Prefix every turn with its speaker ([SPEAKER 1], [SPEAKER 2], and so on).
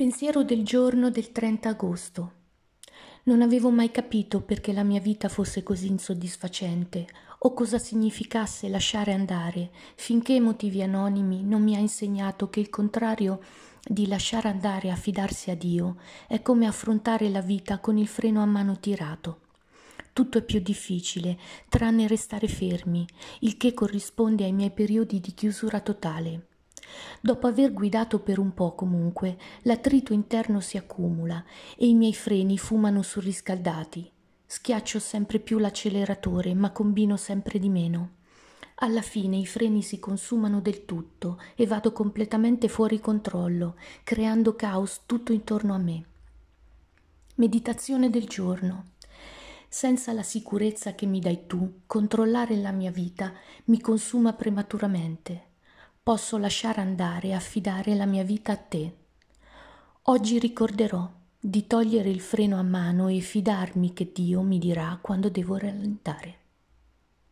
[SPEAKER 1] Pensiero del giorno del 30 agosto. Non avevo mai capito perché la mia vita fosse così insoddisfacente o cosa significasse lasciare andare, finché motivi anonimi non mi ha insegnato che il contrario di lasciare andare e affidarsi a Dio è come affrontare la vita con il freno a mano tirato. Tutto è più difficile, tranne restare fermi, il che corrisponde ai miei periodi di chiusura totale. Dopo aver guidato per un po' comunque, l'attrito interno si accumula e i miei freni fumano surriscaldati. Schiaccio sempre più l'acceleratore, ma combino sempre di meno. Alla fine i freni si consumano del tutto e vado completamente fuori controllo, creando caos tutto intorno a me. Meditazione del giorno. Senza la sicurezza che mi dai tu, controllare la mia vita mi consuma prematuramente posso lasciare andare e affidare la mia vita a te. Oggi ricorderò di togliere il freno a mano e fidarmi che Dio mi dirà quando devo rallentare.